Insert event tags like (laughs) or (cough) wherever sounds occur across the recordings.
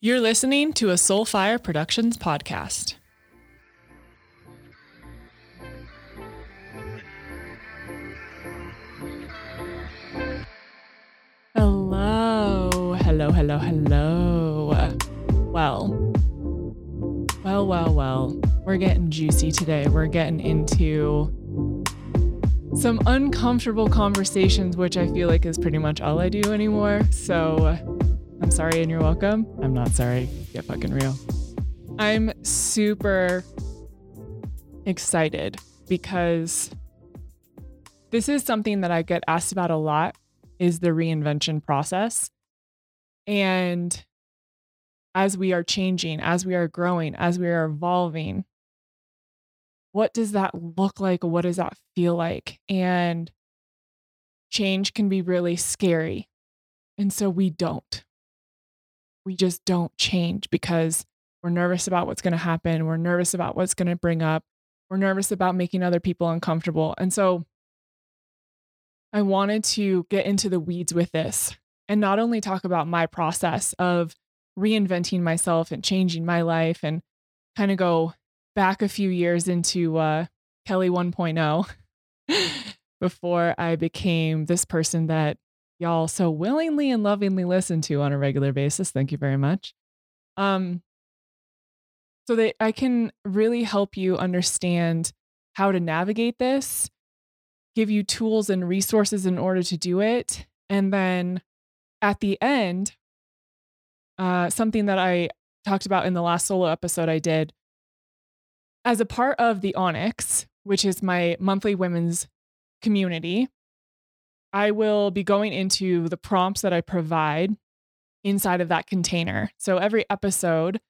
You're listening to a Soulfire Productions podcast. Hello, hello, hello, hello. Well, well, well, well, we're getting juicy today. We're getting into some uncomfortable conversations, which I feel like is pretty much all I do anymore. So I'm sorry and you're welcome. I'm not sorry. Get fucking real. I'm super excited because this is something that I get asked about a lot is the reinvention process. And as we are changing, as we are growing, as we are evolving, what does that look like? What does that feel like? And change can be really scary. And so we don't we just don't change because we're nervous about what's going to happen. We're nervous about what's going to bring up. We're nervous about making other people uncomfortable. And so I wanted to get into the weeds with this and not only talk about my process of reinventing myself and changing my life and kind of go back a few years into uh, Kelli 1.0 (laughs) before I became this person that y'all so willingly and lovingly listen to on a regular basis. Thank you very much. Um, so that I can really help you understand how to navigate this, give you tools and resources in order to do it. And then at the end, uh, something that I talked about in the last solo episode I did, as a part of the Onyx, which is my monthly women's community, I will be going into the prompts that I provide inside of that container. So every episode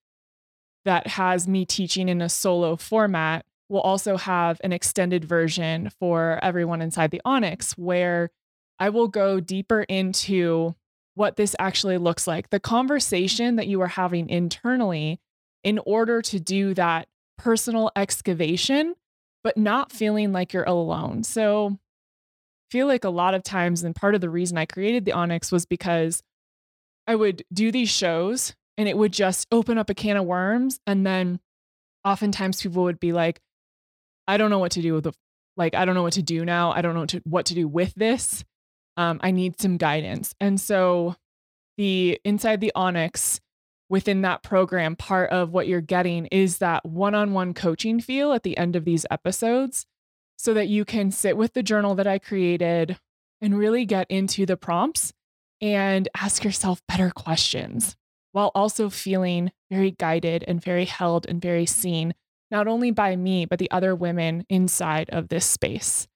that has me teaching in a solo format will also have an extended version for everyone inside the Onyx where I will go deeper into what this actually looks like, the conversation that you are having internally in order to do that personal excavation, but not feeling like you're alone. So feel like a lot of times, and part of the reason I created the Onyx was because I would do these shows and it would just open up a can of worms. And then oftentimes people would be like, I don't know what to do with the, like, I don't know what to do now. I don't know what to, what to do with this. Um, I need some guidance. And so the inside the Onyx, within that program, part of what you're getting is that one on one coaching feel at the end of these episodes so that you can sit with the journal that I created and really get into the prompts and ask yourself better questions while also feeling very guided and very held and very seen, not only by me, but the other women inside of this space.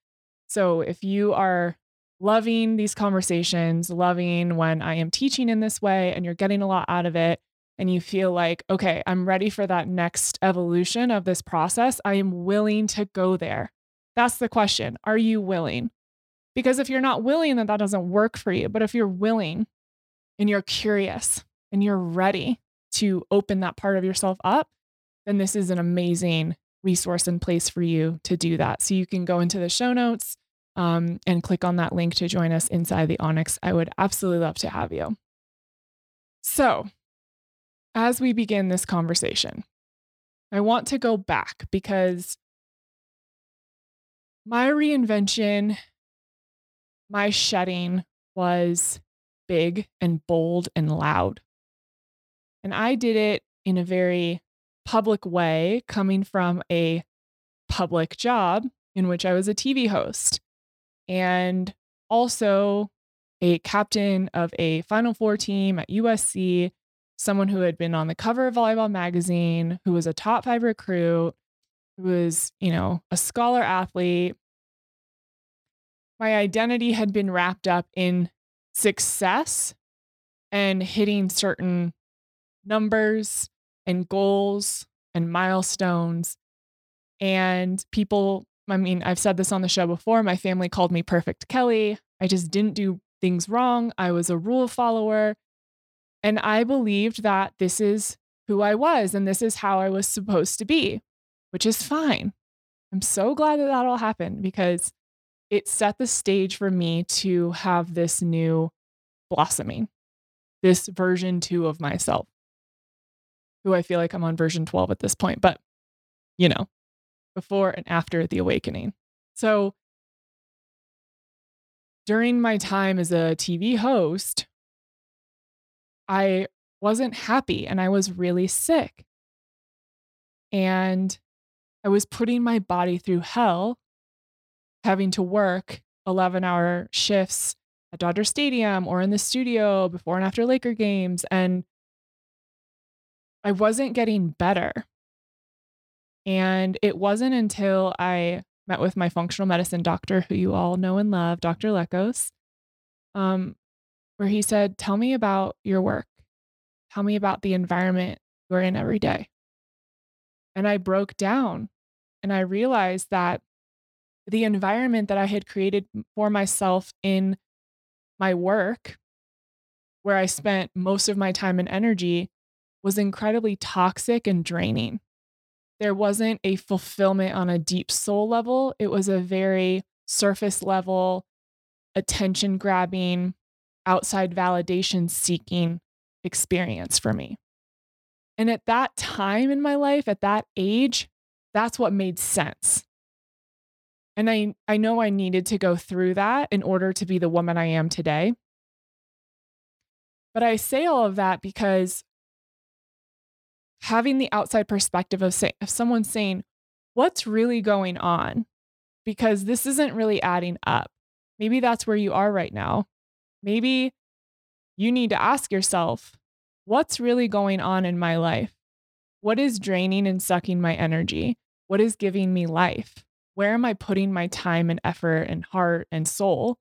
So if you are loving these conversations, loving when I am teaching in this way and you're getting a lot out of it, and you feel like, okay, I'm ready for that next evolution of this process, I am willing to go there. That's the question. Are you willing? Because if you're not willing, then that doesn't work for you. But if you're willing and you're curious and you're ready to open that part of yourself up, then this is an amazing resource and place for you to do that. So you can go into the show notes um, and click on that link to join us inside the Onyx. I would absolutely love to have you. So, as we begin this conversation, I want to go back because my reinvention, my shedding was big and bold and loud. And I did it in a very public way, coming from a public job in which I was a TV host and also a captain of a Final Four team at USC, someone who had been on the cover of Volleyball Magazine, who was a top five recruit, who was, you know, a scholar athlete. My identity had been wrapped up in success and hitting certain numbers and goals and milestones. And people, I mean, I've said this on the show before. My family called me Perfect Kelli. I just didn't do things wrong. I was a rule follower. And I believed that this is who I was and this is how I was supposed to be which is fine. I'm so glad that that all happened because it set the stage for me to have this new blossoming, this version two of myself. who I feel like I'm on version 12 at this point, but you know, before and after the awakening. So during my time as a TV host, I wasn't happy and I was really sick. And I was putting my body through hell, having to work 11 hour shifts at Dodger Stadium or in the studio before and after Laker games. And I wasn't getting better. And it wasn't until I met with my functional medicine doctor, who you all know and love, Dr. Lekos, um, where he said, Tell me about your work. Tell me about the environment you're in every day. And I broke down and I realized that the environment that I had created for myself in my work, where I spent most of my time and energy, was incredibly toxic and draining. There wasn't a fulfillment on a deep soul level, it was a very surface level, attention grabbing, outside validation seeking experience for me. And at that time in my life, at that age, that's what made sense. And I, I know I needed to go through that in order to be the woman I am today. But I say all of that because having the outside perspective of, say, of someone saying, What's really going on? Because this isn't really adding up. Maybe that's where you are right now. Maybe you need to ask yourself, What's really going on in my life? What is draining and sucking my energy? What is giving me life? Where am I putting my time and effort and heart and soul?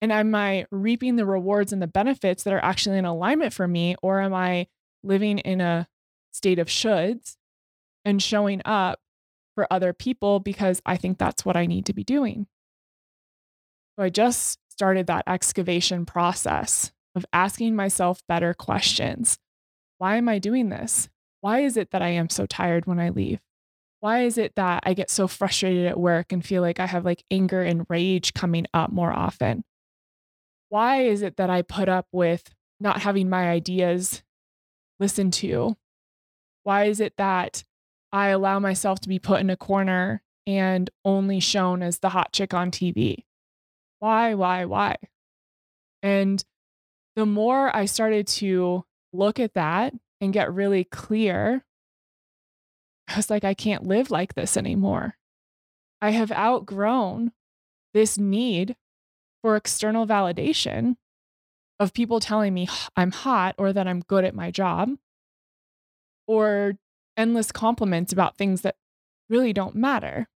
And am I reaping the rewards and the benefits that are actually in alignment for me? Or am I living in a state of shoulds and showing up for other people because I think that's what I need to be doing? So I just started that excavation process of asking myself better questions. Why am I doing this? Why is it that I am so tired when I leave? Why is it that I get so frustrated at work and feel like I have like anger and rage coming up more often? Why is it that I put up with not having my ideas listened to? Why is it that I allow myself to be put in a corner and only shown as the hot chick on TV? Why, why, why? And the more I started to look at that and get really clear I was like, I can't live like this anymore. I have outgrown this need for external validation of people telling me I'm hot or that I'm good at my job or endless compliments about things that really don't matter.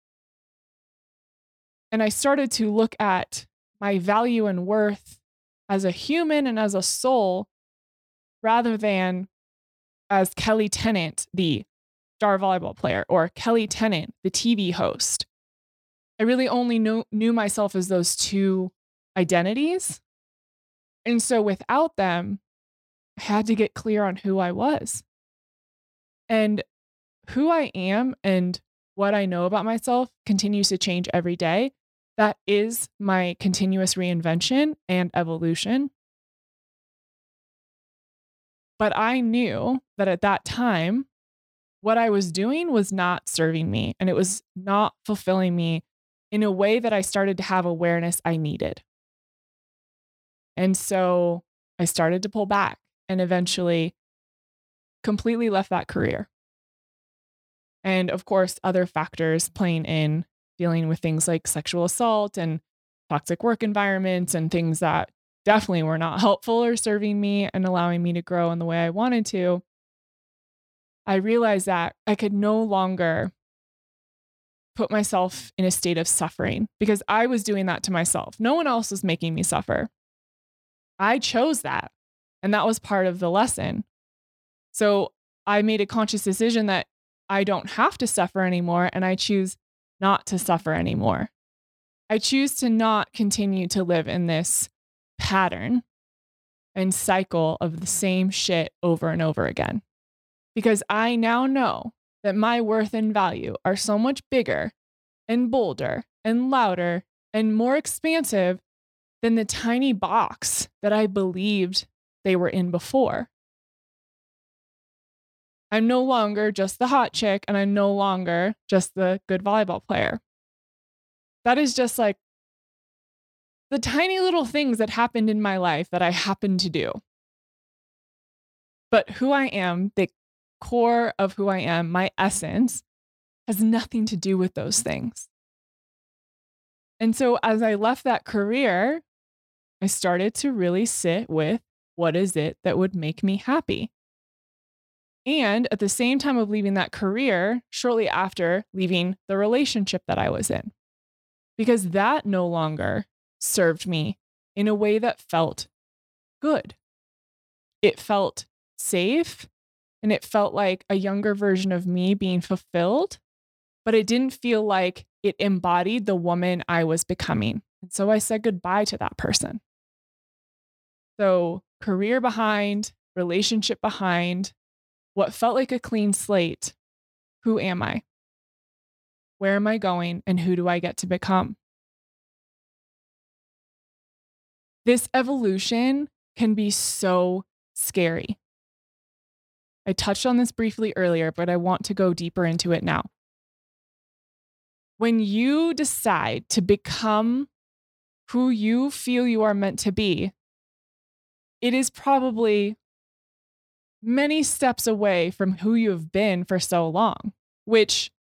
And I started to look at my value and worth as a human and as a soul rather than as Kelli Tennant, the star volleyball player, or Kelli Tennant, the TV host. I really only knew, knew myself as those two identities. And so without them, I had to get clear on who I was. And who I am and what I know about myself continues to change every day. That is my continuous reinvention and evolution. But I knew that at that time, what I was doing was not serving me and it was not fulfilling me in a way that I started to have awareness I needed. And so I started to pull back and eventually completely left that career. And of course, other factors playing in dealing with things like sexual assault and toxic work environments and things that definitely were not (laughs) helpful or serving me and allowing me to grow in the way I wanted to. I realized that I could no longer put myself in a state of suffering because I was doing that to myself. No one else was making me suffer. I chose that. And that was part of the lesson. So I made a conscious decision that I don't have to suffer anymore and I choose not to suffer anymore. I choose to not continue to live in this pattern and cycle of the same shit over and over again because I now know that my worth and value are so much bigger and bolder and louder and more expansive than the tiny box that I believed they were in before. I'm no longer just the hot chick and I'm no longer just the good volleyball player. That is just like the tiny little things that happened in my life that I happened to do. But who I am, the core of who I am, my essence, has nothing to do with those things. And so as I left that career, I started to really sit with what is it that would make me happy? And at the same time of leaving that career, shortly after leaving the relationship that I was in, because that no longer served me in a way that felt good. It felt safe and it felt like a younger version of me being fulfilled, but it didn't feel like it embodied the woman I was becoming. And so I said goodbye to that person. So, career behind, relationship behind, what felt like a clean slate. Who am I? Where am I going? And who do I get to become? This evolution can be so scary. I touched on this briefly earlier, but I want to go deeper into it now. When you decide to become who you feel you are meant to be, it is probably many steps away from who you have been for so long, which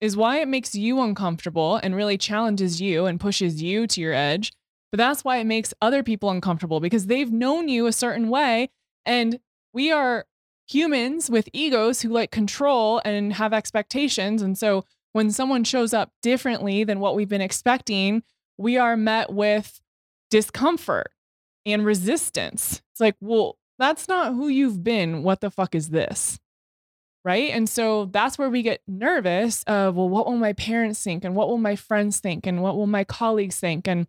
is why it makes you uncomfortable and really challenges you and pushes you to your edge. But that's why it makes other people uncomfortable because they've known you a certain way. And we are humans with egos who like control and have expectations. And so when someone shows up differently than what we've been expecting, we are met with discomfort and resistance. It's like, well, that's not who you've been. What the fuck is this? Right. And so that's where we get nervous of, well, what will my parents think? And what will my friends think? And what will my colleagues think? And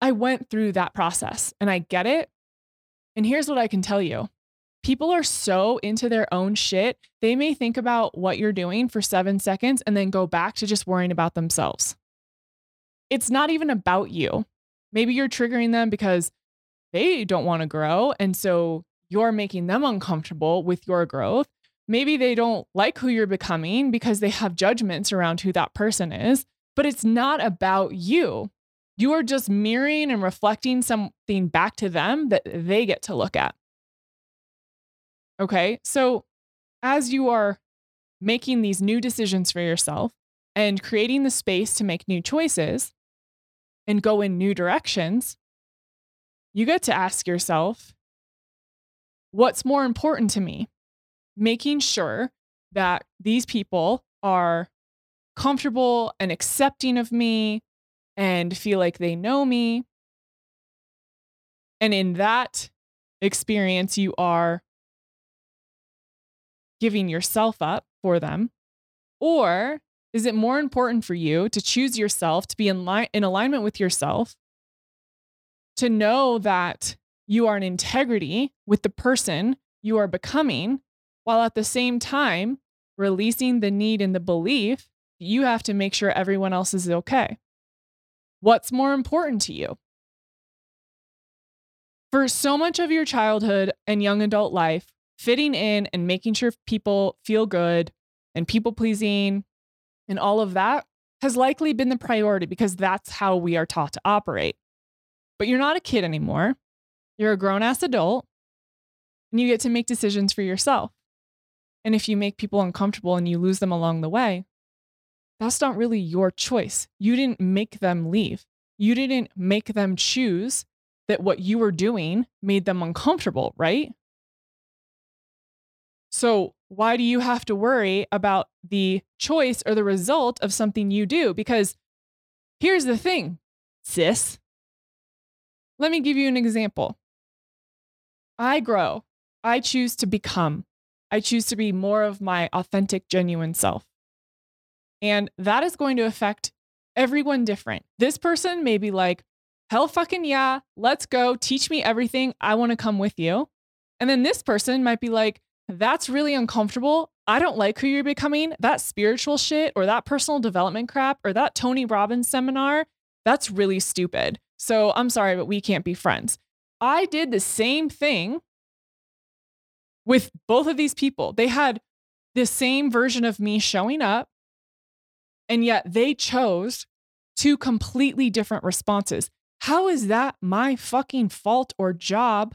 I went through that process and I get it. And here's what I can tell you people are so into their own shit, they may think about what you're doing for seven seconds and then go back to just worrying about themselves. It's not even about you. Maybe you're triggering them because they don't want to grow. And so you're making them uncomfortable with your growth. Maybe they don't like who you're becoming because they have judgments around who that person is, but it's not about you. You are just mirroring and reflecting something back to them that they get to look at. Okay. So as you are making these new decisions for yourself and creating the space to make new choices and go in new directions, you get to ask yourself what's more important to me? Making sure that these people are comfortable and accepting of me and feel like they know me. And in that experience, you are giving yourself up for them? Or is it more important for you to choose yourself, to be in, line, in alignment with yourself, to know that you are in integrity with the person you are becoming, while at the same time releasing the need and the belief you have to make sure everyone else is okay. What's more important to you? For so much of your childhood and young adult life, fitting in and making sure people feel good and people pleasing and all of that has likely been the priority because that's how we are taught to operate. But you're not a kid anymore. You're a grown ass adult and you get to make decisions for yourself. And if you make people uncomfortable and you lose them along the way, that's not really your choice. You didn't make them leave. You didn't make them choose that what you were doing made them uncomfortable, right? So, why do you have to worry about the choice or the result of something you do? Because here's the thing, sis. Let me give you an example. I grow. I choose to become. I choose to be more of my authentic, genuine self. And that is going to affect everyone different. This person may be like, hell fucking yeah, let's go. Teach me everything. I want to come with you. And then this person might be like, that's really uncomfortable. I don't like who you're becoming. That spiritual shit or that personal development crap or that Tony Robbins seminar, that's really stupid. So I'm sorry, but we can't be friends. I did the same thing with both of these people. They had the same version of me showing up, and yet they chose two completely different responses. How is that my fucking fault or job?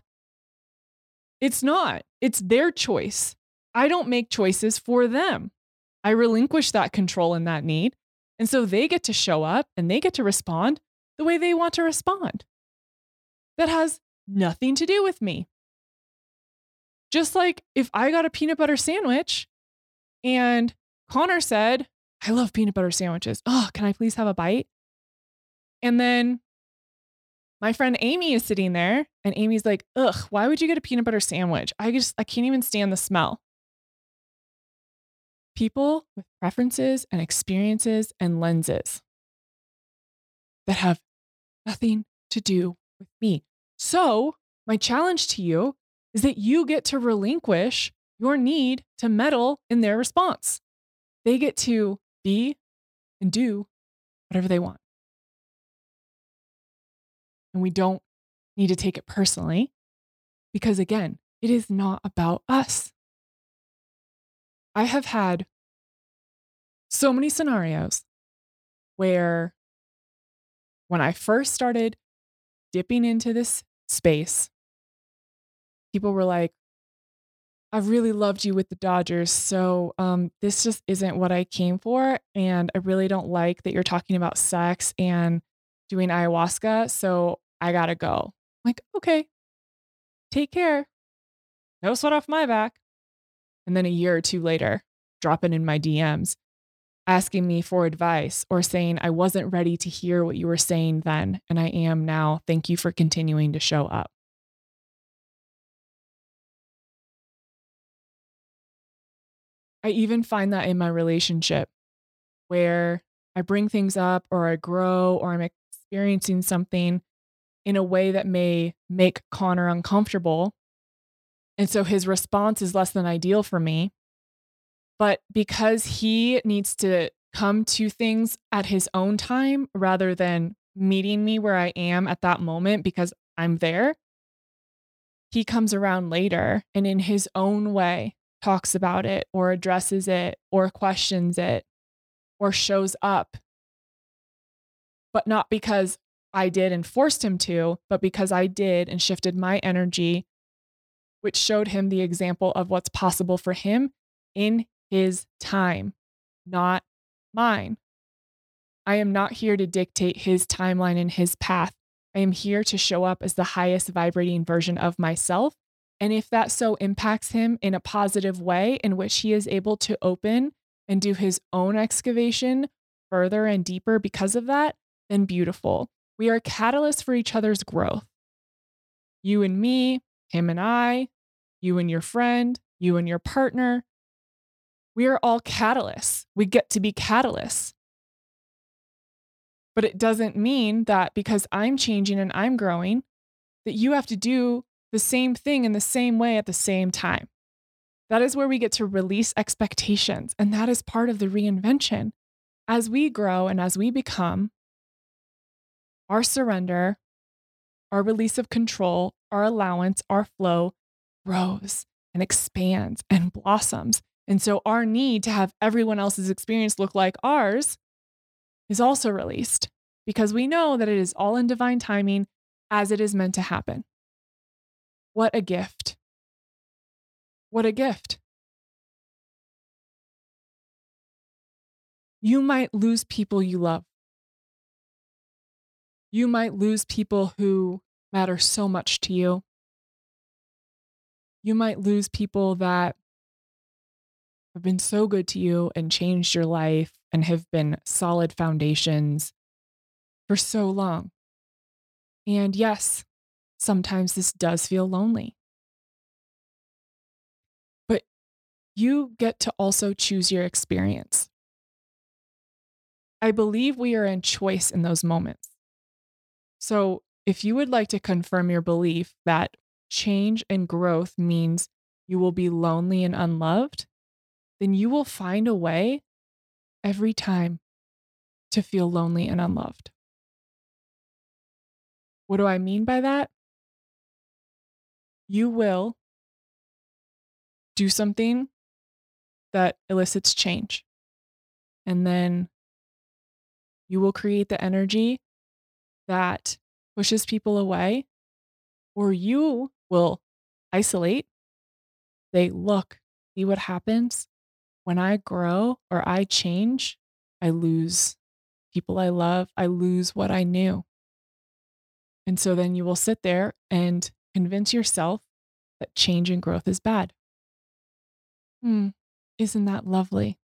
It's not. It's their choice. I don't make choices for them. I relinquish that control and that need. And so they get to show up and they get to respond the way they want to respond. That has nothing to do with me. Just like if I got a peanut butter sandwich and Connor said, I love peanut butter sandwiches. Oh, can I please have a bite? And then my friend Amy is sitting there and Amy's like, ugh, why would you get a peanut butter sandwich? I just, I can't even stand the smell. People with preferences and experiences and lenses that have nothing to do with me. So, my challenge to you is that you get to relinquish your need to meddle in their response. They get to be and do whatever they want. And we don't need to take it personally because, again, it is not about us. I have had so many scenarios where when I first started dipping into this space, people were like, I've really loved you with the Dodgers. So um, this just isn't what I came for. And I really don't like that you're talking about sex and doing ayahuasca. So I gotta go. I'm like, okay, take care. No sweat off my back. And then a year or two later, dropping in my DMs, asking me for advice or saying, I wasn't ready to hear what you were saying then, and I am now. Thank you for continuing to show up. I even find that in my relationship where I bring things up or I grow or I'm experiencing something in a way that may make Connor uncomfortable. And so his response is less than ideal for me. But because he needs to come to things at his own time rather than meeting me where I am at that moment because I'm there, he comes around later and in his own way talks about it or addresses it or questions it or shows up. But not because I did and forced him to, but because I did and shifted my energy, which showed him the example of what's possible for him in his time, not mine. I am not here to dictate his timeline and his path. I am here to show up as the highest vibrating version of myself and if that so impacts him in a positive way, in which he is able to open and do his own excavation further and deeper because of that, then beautiful. We are catalysts for each other's growth. You and me, him and I, you and your friend, you and your partner. We are all catalysts. We get to be catalysts. But it doesn't mean that because I'm changing and I'm growing, that you have to do the same thing in the same way at the same time. That is where we get to release expectations. And that is part of the reinvention. As we grow and as we become, our surrender, our release of control, our allowance, our flow grows and expands and blossoms. And so our need to have everyone else's experience look like ours is also released because we know that it is all in divine timing as it is meant to happen. What a gift. What a gift. You might lose people you love. You might lose people who matter so much to you. You might lose people that have been so good to you and changed your life and have been solid foundations for so long. And yes, sometimes this does feel lonely. But you get to also choose your experience. I believe we are in choice in those moments. So, if you would like to confirm your belief that change and growth means you will be lonely and unloved, then you will find a way every time to feel lonely and unloved. What do I mean by that? you will do something that elicits change. And then you will create the energy that pushes people away, or you will isolate. They look, see what happens. When I grow or I change, I lose people I love, I lose what I knew. And so then you will sit there and convince yourself that change and growth is bad. Hmm, isn't that lovely?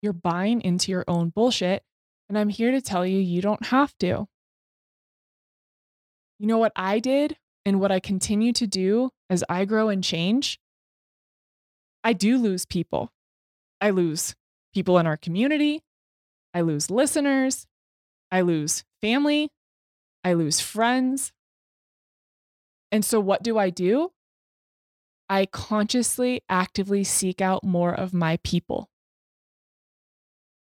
You're buying into your own bullshit. And I'm here to tell you, you don't have to. You know what I did and what I continue to do as I grow and change? I do lose people. I lose people in our community. I lose listeners. I lose family. I lose friends. And so, what do I do? I consciously, actively seek out more of my people.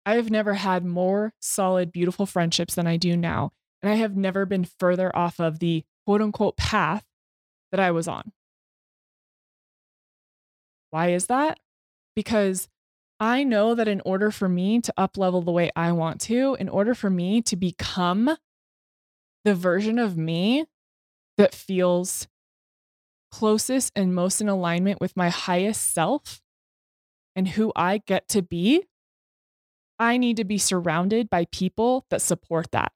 I have never had more solid, beautiful friendships than I do now. And I have never been further off of the quote unquote path that I was on. Why is that? Because I know that in order for me to up level the way I want to, in order for me to become the version of me that feels closest and most in alignment with my highest self and who I get to be, I need to be surrounded by people that support that,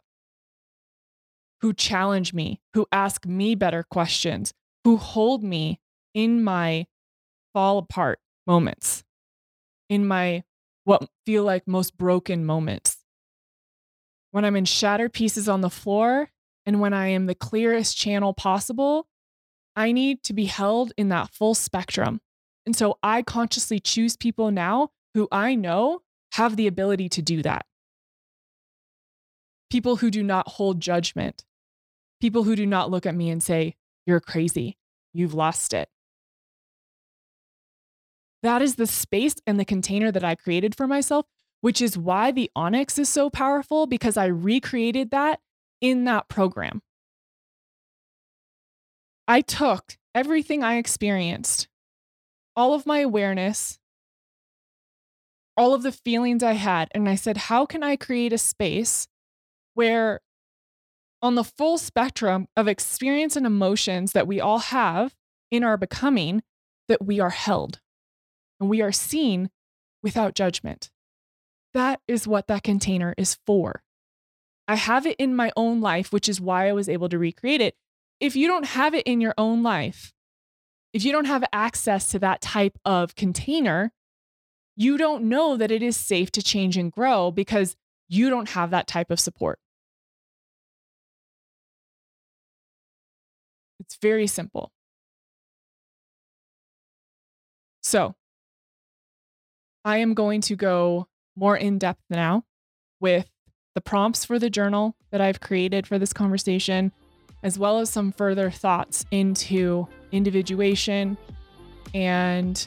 who challenge me, who ask me better questions, who hold me in my fall apart moments, in my what feel like most broken moments. When I'm in shattered pieces on the floor and when I am the clearest channel possible, I need to be held in that full spectrum. And so I consciously choose people now who I know have the ability to do that. People who do not hold judgment, people who do not look at me and say, You're crazy, you've lost it. That is the space and the container that I created for myself, which is why the Onyx is so powerful because I recreated that in that program. I took everything I experienced, all of my awareness, all of the feelings I had. And I said, how can I create a space where, on the full spectrum of experience and emotions that we all have in our becoming, that we are held and we are seen without judgment? That is what that container is for. I have it in my own life, which is why I was able to recreate it. If you don't have it in your own life, if you don't have access to that type of container, you don't know that it is safe to change and grow because you don't have that type of support. It's very simple. So, I am going to go more in depth now with the prompts for the journal that I've created for this conversation, as well as some further thoughts into individuation and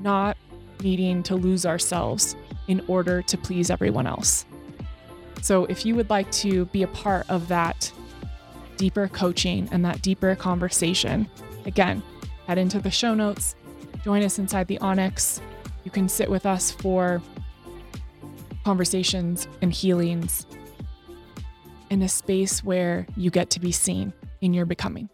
not needing to lose ourselves in order to please everyone else. So, if you would like to be a part of that deeper coaching and that deeper conversation, again, head into the show notes, join us inside the Onyx. You can sit with us for conversations and healings in a space where you get to be seen in your becoming.